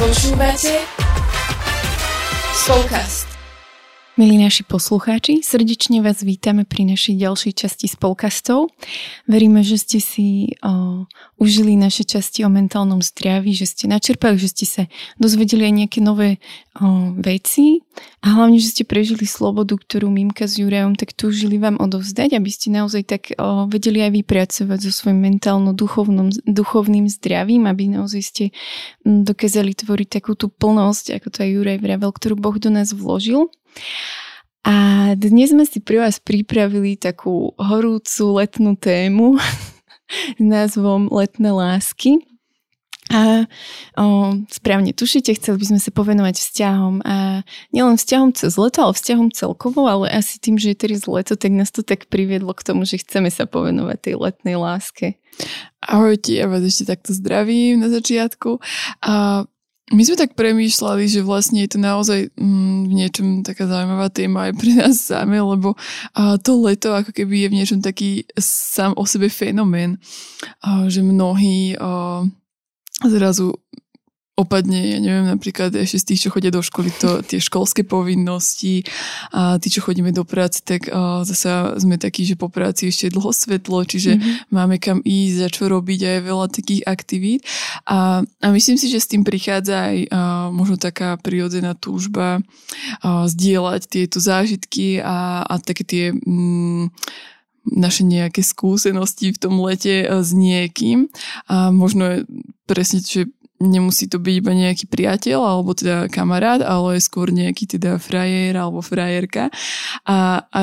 Počúvate Spolkast. Milí naši poslucháči, srdečne vás vítame pri našej ďalšej časti spolkastov. Veríme, že ste si o, užili naše časti o mentálnom zdraví, že ste načerpali, že ste sa dozvedeli aj nejaké nové o, veci a hlavne, že ste prežili slobodu, ktorú Mimka s Jurajom tak túžili vám odovzdať, aby ste naozaj tak o, vedeli aj vypracovať so svojím mentálno-duchovným zdravím, aby naozaj ste dokázali tvoriť takú tú plnosť, ako to aj Juraj vravel, ktorú Boh do nás vložil. A dnes sme si pre vás pripravili takú horúcu letnú tému s názvom Letné lásky. A o, správne tušíte, chceli by sme sa povenovať vzťahom a nielen vzťahom cez leto, ale vzťahom celkovo, ale asi tým, že je teraz leto, tak nás to tak priviedlo k tomu, že chceme sa povenovať tej letnej láske. Ahojte, ja vás ešte takto zdravím na začiatku. A my sme tak premýšľali, že vlastne je to naozaj mm, v niečom taká zaujímavá téma aj pre nás sami, lebo a, to leto ako keby je v niečom taký sám o sebe fenomén, a, že mnohí a, zrazu opadne, ja neviem, napríklad ešte z tých, čo chodia do školy, to tie školské povinnosti a tí, čo chodíme do práce, tak uh, zase sme takí, že po práci ešte je dlho svetlo, čiže mm-hmm. máme kam ísť a čo robiť aj veľa takých aktivít. A, a myslím si, že s tým prichádza aj uh, možno taká prirodzená túžba uh, zdieľať tieto zážitky a, a také tie... Mm, naše nejaké skúsenosti v tom lete s niekým a možno presne, že nemusí to byť iba nejaký priateľ alebo teda kamarát, ale skôr nejaký teda frajer alebo frajerka. A, a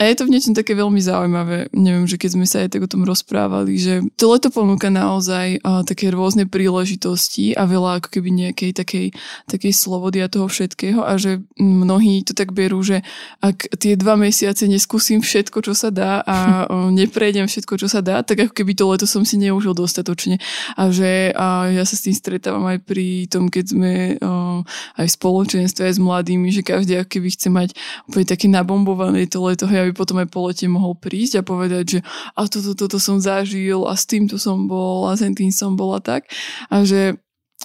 a je to v niečom také veľmi zaujímavé. Neviem, že keď sme sa aj tak o tom rozprávali, že to leto ponúka naozaj uh, také rôzne príležitosti a veľa ako keby nejakej takej, takej slobody a toho všetkého a že mnohí to tak berú, že ak tie dva mesiace neskúsim všetko, čo sa dá a uh, neprejdem všetko, čo sa dá, tak ako keby to leto som si neužil dostatočne. A že uh, ja sa s tým stretávam aj pri tom, keď sme uh, aj v spoločenstve aj s mladými, že každý ako keby chce mať úplne také nabombované to leto, hej, aby potom aj po lete mohol prísť a povedať, že a toto, toto som zažil a s týmto som bol a s tým som bol a tak. A že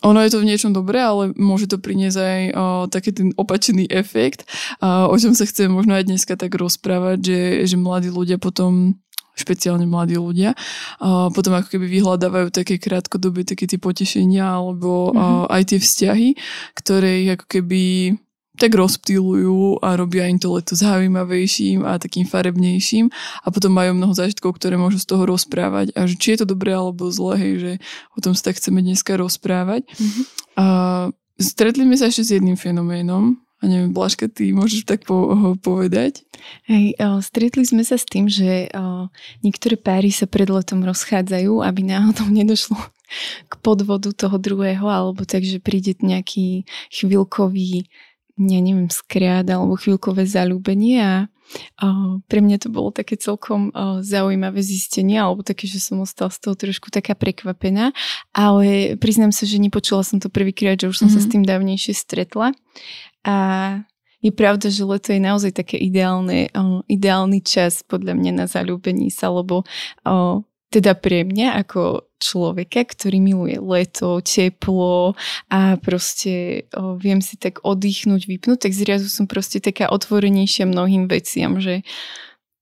ono je to v niečom dobré, ale môže to priniesť aj o, taký ten opačný efekt, a, o čom sa chcem možno aj dneska tak rozprávať, že, že mladí ľudia potom špeciálne mladí ľudia, a potom ako keby vyhľadávajú také krátkodobé také tie potešenia alebo mm-hmm. aj tie vzťahy, ktoré ich ako keby tak rozptýlujú a robia im to leto zaujímavejším a takým farebnejším a potom majú mnoho zážitkov, ktoré môžu z toho rozprávať a že či je to dobré alebo zlé, hej, že o tom sa tak chceme dneska rozprávať. Mm-hmm. A stretli sme sa ešte s jedným fenoménom a neviem, Blažka, ty môžeš tak po, povedať? Hej, o, stretli sme sa s tým, že o, niektoré páry sa pred letom rozchádzajú, aby náhodou nedošlo k podvodu toho druhého, alebo takže príde nejaký chvíľkový ja neviem, skriad alebo chvíľkové zalúbenie a o, pre mňa to bolo také celkom o, zaujímavé zistenie alebo také, že som ostala z toho trošku taká prekvapená, ale priznám sa, že nepočula som to prvýkrát, že už som mm-hmm. sa s mhm. tým dávnejšie stretla a je pravda, že leto je naozaj také ideálne, o, ideálny čas podľa mňa na zalúbení sa, lebo o, teda pre mňa ako človeka, ktorý miluje leto, teplo a proste o, viem si tak oddychnúť, vypnúť, tak zrazu som proste taká otvorenejšia mnohým veciam, že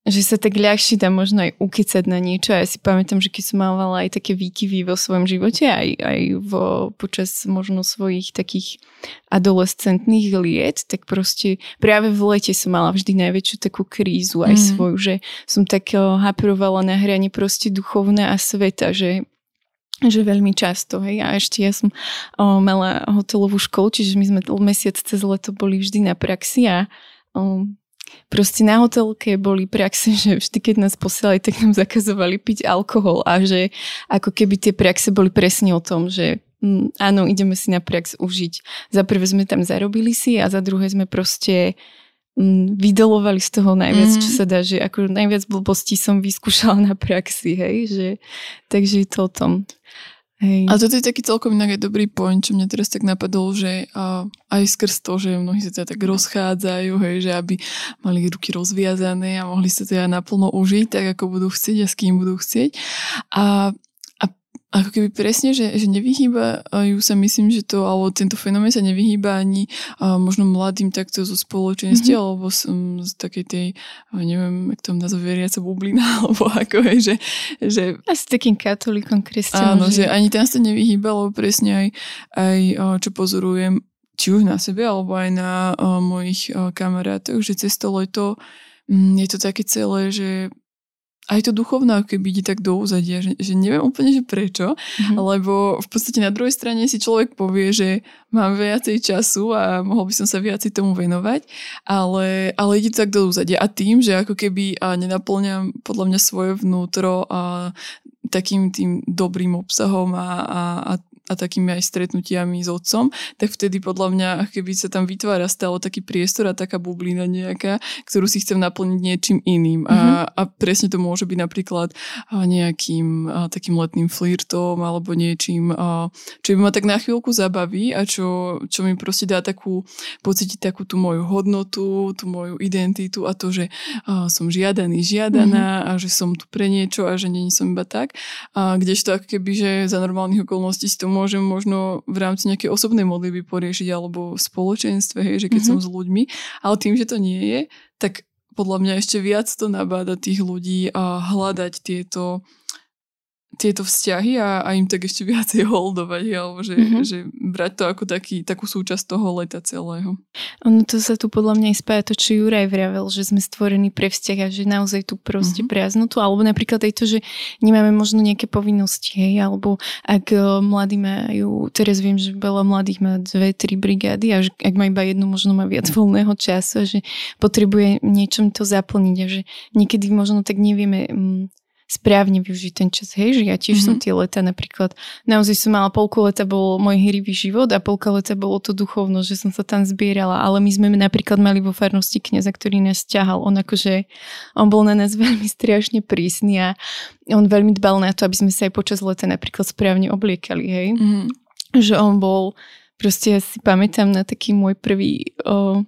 že sa tak ľahšie dá možno aj ukecať na niečo. A ja si pamätám, že keď som mala aj také výkyvy vo svojom živote, aj, aj vo, počas možno svojich takých adolescentných liet, tak proste práve v lete som mala vždy najväčšiu takú krízu aj mm. svoju, že som tak haprovala na hrane proste duchovná a sveta, že že veľmi často, hej, a ešte ja som o, mala hotelovú školu, čiže my sme mesiac cez leto boli vždy na praxi a o, Proste na hotelke boli praxe, že vždy, keď nás posielali, tak nám zakazovali piť alkohol a že ako keby tie praxe boli presne o tom, že mm, áno, ideme si na prax užiť. Za prvé sme tam zarobili si a za druhé sme proste mm, vydolovali z toho najviac, mm. čo sa dá, že ako najviac blbostí som vyskúšala na praxi, hej, že takže je to o tom. Hej. A toto je taký celkom inak dobrý point, čo mňa teraz tak napadol, že aj skrz to, že mnohí sa teda tak rozchádzajú, hej, že aby mali ruky rozviazané a mohli sa teda naplno užiť, tak ako budú chcieť a s kým budú chcieť. A ako keby presne, že, že nevyhýbajú sa, myslím, že to, alebo tento fenomén sa nevyhýba ani uh, možno mladým takto zo spoločenstva, mm-hmm. alebo z, z takej tej, neviem, jak tam nazve, veriaca bublina, alebo ako je, že... že Asi takým katolíkom, kresťanom. Áno, že... že ani tam sa nevyhýba, lebo presne aj, aj čo pozorujem, či už na sebe, alebo aj na uh, mojich uh, kamarátoch, že cez to leto um, je to také celé, že aj to duchovná keby ide tak do úzadia, že, že neviem úplne, že prečo, mm-hmm. lebo v podstate na druhej strane si človek povie, že mám viacej času a mohol by som sa viacej tomu venovať, ale, ale ide to tak do úzadia. A tým, že ako keby a nenaplňam podľa mňa svoje vnútro a takým tým dobrým obsahom a, a, a a takými aj stretnutiami s otcom, tak vtedy podľa mňa, keby sa tam vytvára stále taký priestor a taká bublina nejaká, ktorú si chcem naplniť niečím iným. Mm-hmm. A, mhm. a presne to môže byť napríklad nejakým takým letným flirtom alebo niečím, čo by ma tak na chvíľku zabaví a čo, čo mi proste dá takú, pocítiť takú tú moju hodnotu, tú moju identitu a to, že som žiadaný, žiadaná mm-hmm. a že som tu pre niečo a že nie som iba tak. A kdežto ako keby, že za normálnych okolností si to môžem možno v rámci nejakej osobnej modlitby poriešiť alebo v spoločenstve, hej, že keď mm-hmm. som s ľuďmi, ale tým, že to nie je, tak podľa mňa ešte viac to nabáda tých ľudí a hľadať tieto tieto vzťahy a, a im tak ešte viacej holdovať, alebo že, mm-hmm. že brať to ako taký, takú súčasť toho leta celého. Ono to sa tu podľa mňa spája to, čo Juraj vravel, že sme stvorení pre vzťah a že naozaj tu proste mm-hmm. priaznotu, alebo napríklad aj to, že nemáme možno nejaké povinnosti, hej, alebo ak e, mladí majú, teraz viem, že veľa mladých má dve, tri brigády a že ak má iba jednu, možno má viac voľného času a že potrebuje niečom to zaplniť a že niekedy možno tak nevieme mm, správne využiť ten čas. Hej, že ja tiež mm-hmm. som tie leta napríklad, naozaj som mala polku leta bol môj hrivý život a polka leta bolo to duchovno, že som sa tam zbierala, ale my sme napríklad mali vo farnosti kniaza, ktorý nás ťahal. On akože, on bol na nás veľmi strašne prísny a on veľmi dbal na to, aby sme sa aj počas leta napríklad správne obliekali, hej. Mm-hmm. Že on bol, proste ja si pamätám na taký môj prvý o,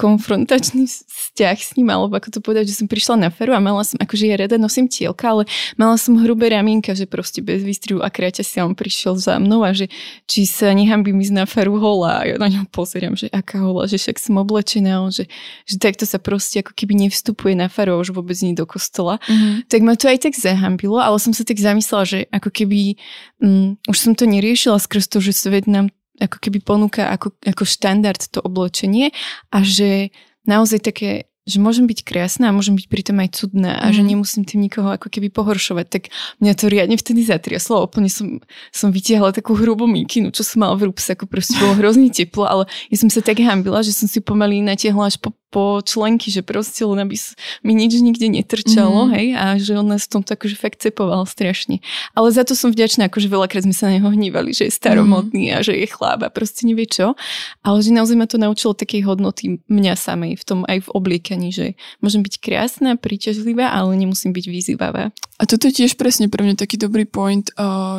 konfrontačný vzťah s ním, alebo ako to povedať, že som prišla na feru a mala som, akože ja rada nosím tielka, ale mala som hrubé ramienka, že proste bez výstrihu a kráťa si on prišiel za mnou a že či sa nehambím ísť na feru hola a ja na ňom pozerám, že aká hola, že však som oblečená, že, že takto sa proste ako keby nevstupuje na feru už vôbec nie do kostola. Mm-hmm. Tak ma to aj tak zahambilo, ale som sa tak zamyslela, že ako keby um, už som to neriešila skrz to, že svet nám ako keby ponúka ako, ako štandard to oblečenie a že naozaj také že môžem byť krásna a môžem byť pritom aj cudná a mm. že mhm. nemusím tým nikoho ako keby pohoršovať, tak mňa to riadne vtedy zatriaslo. Úplne som, som vytiahla takú hrubú mikinu, čo som mala v rúbsaku, proste bolo hrozne teplo, ale ja som sa tak hambila, že som si pomaly natiahla až po po členky, že proste len aby mi nič nikde netrčalo, mm. hej, a že on nás v tom tak akože fakt cepoval strašne. Ale za to som vďačná, akože veľakrát sme sa na neho hnívali, že je staromodný mm. a že je chláb a proste nevie čo. Ale že naozaj ma to naučilo takej hodnoty mňa samej v tom aj v obliekaní, že môžem byť krásna, príťažlivá, ale nemusím byť vyzývavá. A toto je tiež presne pre mňa taký dobrý point,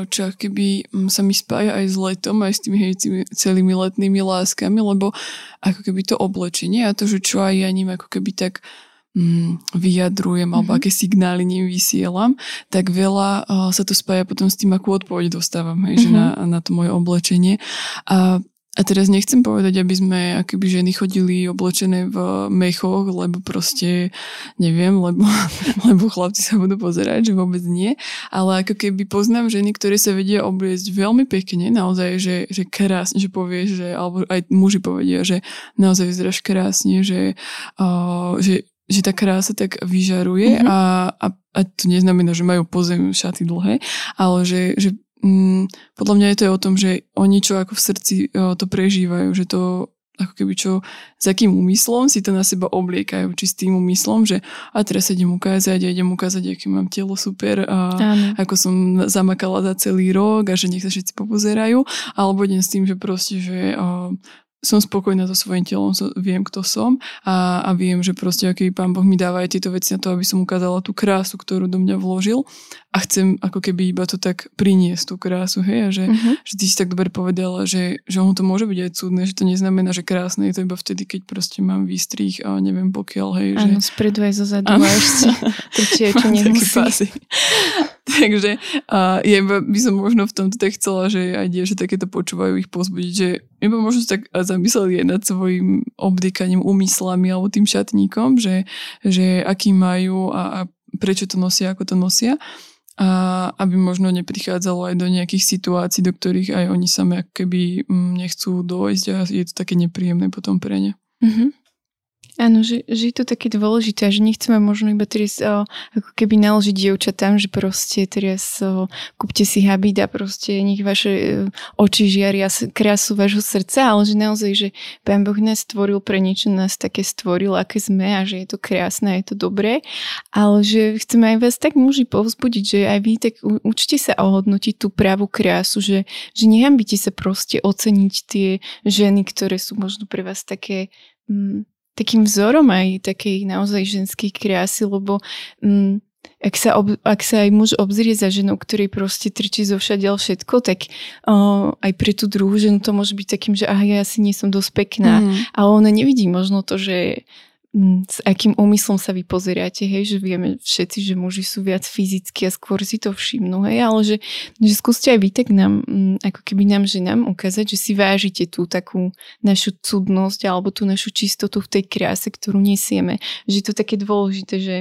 čo keby sa mi spája aj s letom, aj s tými hej, celými letnými láskami, lebo ako keby to oblečenie a to, že čo aj ja ním ako keby tak mm, vyjadrujem alebo mm-hmm. aké signály ním vysielam, tak veľa uh, sa to spája potom s tým, akú odpoveď dostávam, hej, mm-hmm. že na, na to moje oblečenie. A a teraz nechcem povedať, aby sme akoby ženy chodili oblečené v mechoch, lebo proste neviem, lebo, lebo chlapci sa budú pozerať, že vôbec nie. Ale ako keby poznám ženy, ktoré sa vedia obliecť veľmi pekne, naozaj, že, že krásne, že povie, že, alebo aj muži povedia, že naozaj vyzeráš krásne, že, uh, že že tá krása tak vyžaruje mm-hmm. a, a, a to neznamená, že majú pozem šaty dlhé, ale že, že mm, podľa mňa je to aj o tom, že oni čo ako v srdci o, to prežívajú, že to ako keby čo, s akým úmyslom si to na seba obliekajú, či s tým úmyslom, že a teraz idem ukázať a idem ukázať, aké mám telo super a Áno. ako som zamakala za celý rok a že nech sa všetci popozerajú, alebo idem s tým, že proste, že o, som spokojná so svojím telom, so, viem, kto som a, a viem, že proste aký pán Boh mi dáva aj tieto veci na to, aby som ukázala tú krásu, ktorú do mňa vložil a chcem ako keby iba to tak priniesť, tú krásu, hej, a že, uh-huh. že ty si tak dobre povedala, že, že ono to môže byť aj cudné, že to neznamená, že krásne je to iba vtedy, keď proste mám výstrih a neviem pokiaľ, hej. Áno, že... spredu aj zo zadu a ešte trčie, čo nemusí. Takže a ja by som možno v tomto tak chcela, že aj die, že takéto počúvajú ich pozbudiť, že iba možno tak zamysleli aj nad svojim obdykaním, úmyslami alebo tým šatníkom, že, že aký majú a, a prečo to nosia, ako to nosia a aby možno neprichádzalo aj do nejakých situácií, do ktorých aj oni sami keby mm, nechcú dojsť a je to také nepríjemné potom pre ne. Mm-hmm. Áno, že, že je to také dôležité, že nechceme možno iba teraz o, ako keby naložiť dievčatám, že proste teraz o, kúpte si habit a proste nech vaše e, oči žiaria krásu vášho srdca, ale že naozaj, že Pán Boh nás stvoril pre niečo, nás také stvoril, aké sme a že je to krásne je to dobré, ale že chceme aj vás tak muži povzbudiť, že aj vy tak učte sa ohodnotiť tú pravú krásu, že, že nehambite sa proste oceniť tie ženy, ktoré sú možno pre vás také mm, takým vzorom aj takej naozaj ženskej krásy, lebo mm, ak sa, ob, ak sa aj muž obzrie za ženou, ktorej proste trčí zo všadiaľ všetko, tak uh, aj pre tú druhú ženu to môže byť takým, že aha, ja asi nie som dosť pekná. Mm. Ale ona nevidí možno to, že s akým úmyslom sa vy pozeráte, hej, že vieme všetci, že muži sú viac fyzicky a skôr si to všimnú, hej, ale že, že skúste aj vy tak nám, mm, ako keby nám ženám ukázať, že si vážite tú takú našu cudnosť alebo tú našu čistotu v tej kráse, ktorú nesieme. Že je to také dôležité, že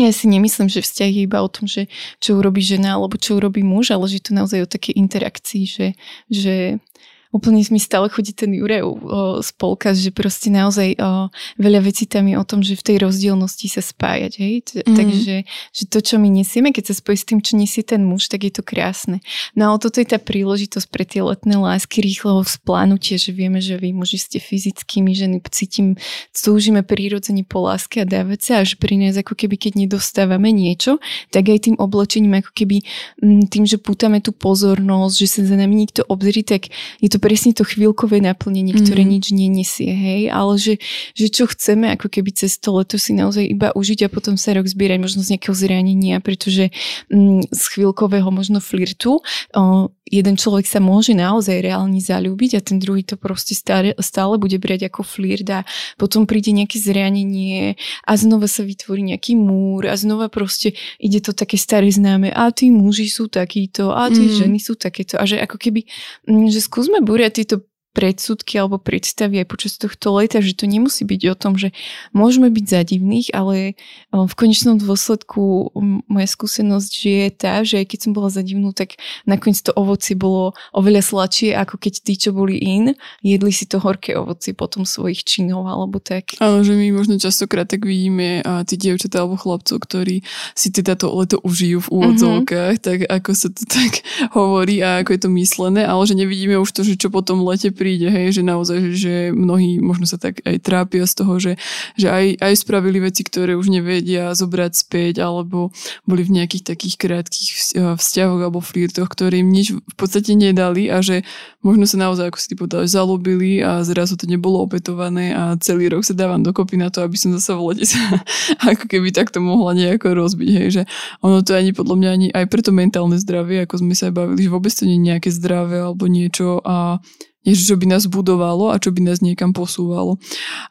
ja si nemyslím, že vzťah je iba o tom, že čo urobí žena alebo čo urobí muž, ale že to naozaj o také interakcii, že, že úplne mi stále chodí ten Juraj spolka, že proste naozaj o, veľa vecí tam je o tom, že v tej rozdielnosti sa spájať, hej? T- mm. Takže že to, čo my nesieme, keď sa spojí s tým, čo nesie ten muž, tak je to krásne. No ale toto je tá príležitosť pre tie letné lásky rýchleho vzplánutia, že vieme, že vy muži ste fyzickými, ženy cítim, túžime prírodzene po láske a dávať sa, až pri nás ako keby, keď nedostávame niečo, tak aj tým oblečením, ako keby tým, že pútame tú pozornosť, že sa za nami nikto obzrí, tak je to presne to chvíľkové naplnenie, ktoré mm. nič nenesie, hej, ale že, že čo chceme ako keby cez to leto si naozaj iba užiť a potom sa rok zbierať možno z nejakého zranenia, pretože mm, z chvíľkového možno flirtu o, jeden človek sa môže naozaj reálne zalúbiť a ten druhý to proste stále, stále bude brať ako flirt a potom príde nejaké zranenie a znova sa vytvorí nejaký múr a znova proste ide to také staré známe a tí muži sú takíto a tí mm. ženy sú takéto a že ako keby, mm, že skúsme búriať tieto predsudky alebo predstavy aj počas tohto leta, že to nemusí byť o tom, že môžeme byť za divných, ale v konečnom dôsledku moja skúsenosť že je tá, že aj keď som bola za divnú, tak nakoniec to ovoci bolo oveľa sladšie, ako keď tí, čo boli in, jedli si to horké ovoci potom svojich činov alebo tak. Áno, že my možno častokrát tak vidíme a tí dievčatá alebo chlapcov, ktorí si teda to leto užijú v úvodzovkách, mm-hmm. tak ako sa to tak hovorí a ako je to myslené, ale že nevidíme už to, že čo potom lete pri príde, hej, že naozaj, že mnohí možno sa tak aj trápia z toho, že, že aj, aj spravili veci, ktoré už nevedia zobrať späť, alebo boli v nejakých takých krátkých vzťahoch alebo flirtoch, ktoré im nič v podstate nedali a že možno sa naozaj, ako si ty povedal, zalúbili a zrazu to nebolo opetované a celý rok sa dávam dokopy na to, aby som zase v lete sa ako keby takto mohla nejako rozbiť, hej, že ono to ani podľa mňa ani aj preto mentálne zdravie, ako sme sa aj bavili, že vôbec to nie je nejaké zdravé alebo niečo a niečo, čo by nás budovalo a čo by nás niekam posúvalo.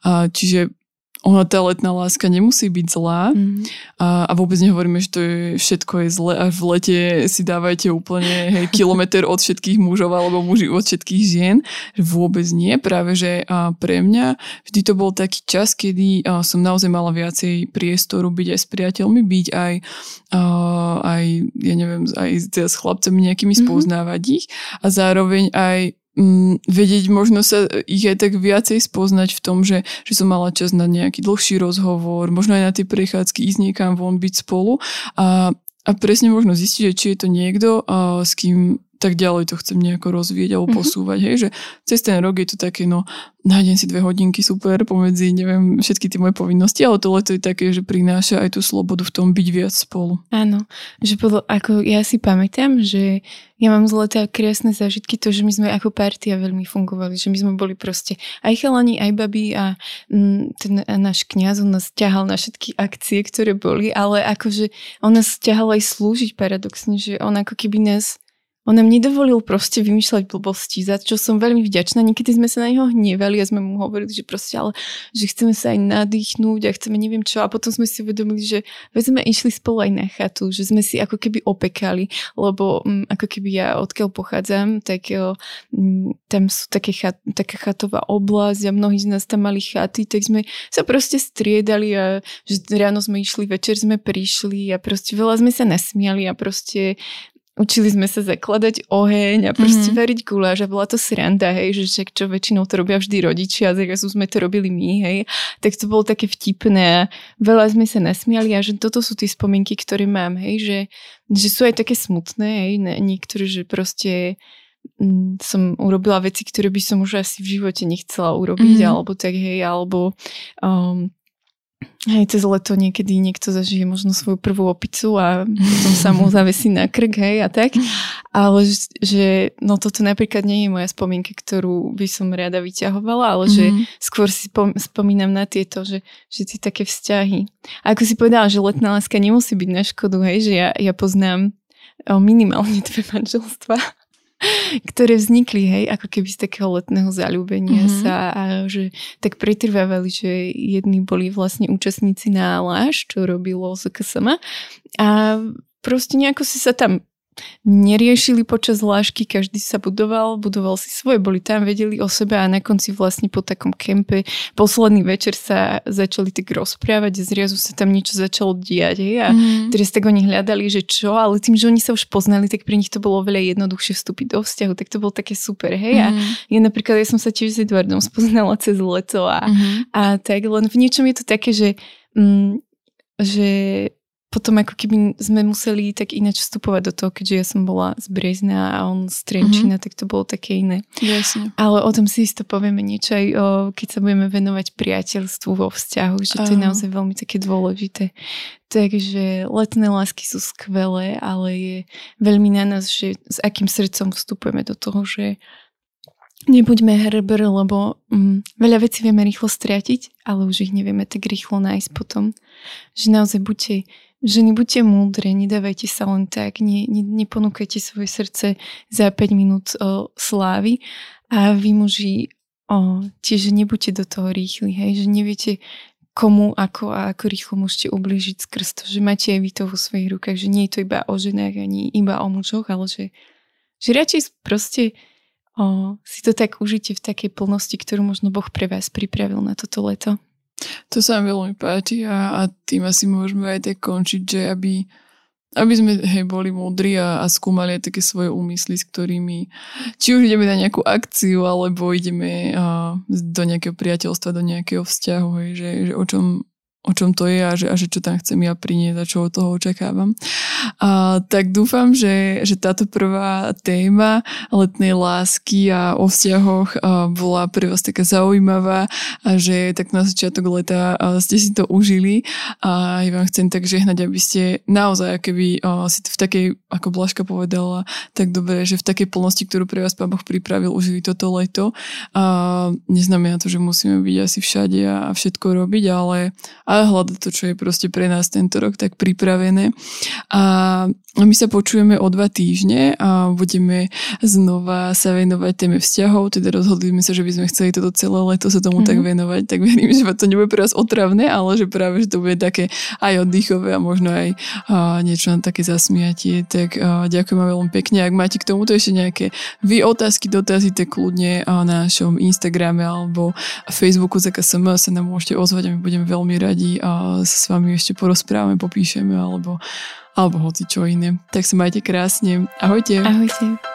A čiže ona tá letná láska nemusí byť zlá mm. a, a vôbec nehovoríme, že to je, všetko je zlé a v lete si dávajte úplne hej, kilometr od všetkých mužov alebo muži od všetkých žien. Vôbec nie, práve že a pre mňa vždy to bol taký čas, kedy a, som naozaj mala viacej priestoru byť aj s priateľmi, byť aj, a, aj ja neviem, aj s chlapcami nejakými mm-hmm. spoznávať ich a zároveň aj mm, vedieť možno sa ich aj tak viacej spoznať v tom, že, že som mala čas na nejaký dlhší rozhovor, možno aj na tie prechádzky ísť niekam von byť spolu. A, a presne možno zistiť, či je to niekto, a, s kým tak ďalej to chcem nejako rozvieť alebo mm-hmm. posúvať, hej, že cez ten rok je to také, no nájdem si dve hodinky, super, pomedzi, neviem, všetky tie moje povinnosti, ale to leto je také, že prináša aj tú slobodu v tom byť viac spolu. Áno, že podľa, ako ja si pamätám, že ja mám z leta krásne zážitky, to, že my sme ako partia veľmi fungovali, že my sme boli proste aj chalani, aj babi a m, mm, ten náš kniaz, on nás ťahal na všetky akcie, ktoré boli, ale akože on nás ťahal aj slúžiť paradoxne, že on ako keby nás on nám nedovolil proste vymýšľať blbosti, za čo som veľmi vďačná. Niekedy sme sa na neho hnevali a sme mu hovorili, že proste ale, že chceme sa aj nadýchnúť a chceme neviem čo. A potom sme si uvedomili, že sme išli spolu aj na chatu, že sme si ako keby opekali, lebo m, mm, ako keby ja odkiaľ pochádzam, tak m, mm, tam sú také chat, taká chatová oblasť a mnohí z nás tam mali chaty, tak sme sa proste striedali a že ráno sme išli, večer sme prišli a proste veľa sme sa nasmiali a proste Učili sme sa zakladať oheň a proste mm-hmm. variť guláš a bola to sranda, hej, že však čo väčšinou to robia vždy rodičia, a zrazu sme to robili my, hej. Tak to bolo také vtipné a veľa sme sa nasmiali a že toto sú tie spomienky, ktoré mám, hej, že, že sú aj také smutné, hej, niektoré, že proste mm, som urobila veci, ktoré by som už asi v živote nechcela urobiť, mm-hmm. alebo tak, hej, alebo um, Hej, cez leto niekedy niekto zažije možno svoju prvú opicu a potom sa mu zavesí na krk, hej, a tak. Ale že, no toto napríklad nie je moja spomienka, ktorú by som rada vyťahovala, ale že mm-hmm. skôr si spomínam na tieto, že, že tie také vzťahy. A ako si povedala, že letná láska nemusí byť na škodu, hej, že ja, ja poznám minimálne dve manželstva ktoré vznikli, hej, ako keby z takého letného zalúbenia mm-hmm. sa a že tak pretrvávali, že jedni boli vlastne účastníci na Láš, čo robilo KSM a proste nejako si sa tam neriešili počas lášky, každý sa budoval, budoval si svoje, boli tam, vedeli o sebe a na konci vlastne po takom kempe posledný večer sa začali tak rozprávať a zrazu sa tam niečo začalo diať hej, a mm. teraz tak oni hľadali, že čo, ale tým, že oni sa už poznali, tak pre nich to bolo veľa jednoduchšie vstúpiť do vzťahu, tak to bolo také super, hej, mm. a mhm. ja napríklad, ja som sa tiež s Edwardom spoznala cez leto a, mm. a tak, len v niečom je to také, že mm, že potom ako keby sme museli tak ináč vstupovať do toho, keďže ja som bola z Brezna a on z Trenčina, mm-hmm. tak to bolo také iné. Jasne. Ale o tom si isto povieme niečo aj, o, keď sa budeme venovať priateľstvu vo vzťahu, že to uh. je naozaj veľmi také dôležité. Takže letné lásky sú skvelé, ale je veľmi na nás, že s akým srdcom vstupujeme do toho, že Nebuďme herber, lebo mm, veľa vecí vieme rýchlo stratiť, ale už ich nevieme tak rýchlo nájsť potom. Že naozaj buďte Ženy, buďte múdre, nedávajte sa len tak, ne, ne, neponúkajte svoje srdce za 5 minút o, slávy a vy muži o, tiež nebuďte do toho rýchli, hej, že neviete komu, ako a ako rýchlo môžete ubližiť skrz to, že máte aj vy to vo svojich rukách, že nie je to iba o ženách ani iba o mužoch, ale že, že radšej proste o, si to tak užite v takej plnosti, ktorú možno Boh pre vás pripravil na toto leto. To sa mi veľmi páči a, a tým asi môžeme aj tak končiť, že aby, aby sme hej, boli múdri a, a skúmali aj také svoje úmysly, s ktorými či už ideme na nejakú akciu, alebo ideme a, do nejakého priateľstva, do nejakého vzťahu, hej, že, že o čom o čom to je a že, a že čo tam chcem ja priniesť a čo od toho očakávam. A, tak dúfam, že, že táto prvá téma letnej lásky a o vzťahoch a, bola pre vás taká zaujímavá a že tak na začiatok leta ste si to užili a ja vám chcem tak žehnať, aby ste naozaj keby si v takej, ako Blažka povedala, tak dobre, že v takej plnosti, ktorú pre vás Pán Boh pripravil, užili toto leto. A neznamená to, že musíme byť asi všade a všetko robiť, ale, ale a hľadať to, čo je proste pre nás tento rok tak pripravené. A my sa počujeme o dva týždne a budeme znova sa venovať téme vzťahov, teda rozhodli sme sa, že by sme chceli toto celé leto sa tomu mm-hmm. tak mhm. venovať, tak verím, že to nebude pre vás otravné, ale že práve, že to bude také aj oddychové a možno aj a, niečo na také zasmiatie. Tak a, ďakujem vám veľmi pekne. Ak máte k tomuto ešte nejaké vy otázky, dotazy, tak kľudne na našom Instagrame alebo Facebooku ZKSM sa nám môžete ozvať a my budeme veľmi radi radi a sa s vami ešte porozprávame, popíšeme alebo, alebo hoci čo iné. Tak sa majte krásne. Ahojte. Ahojte.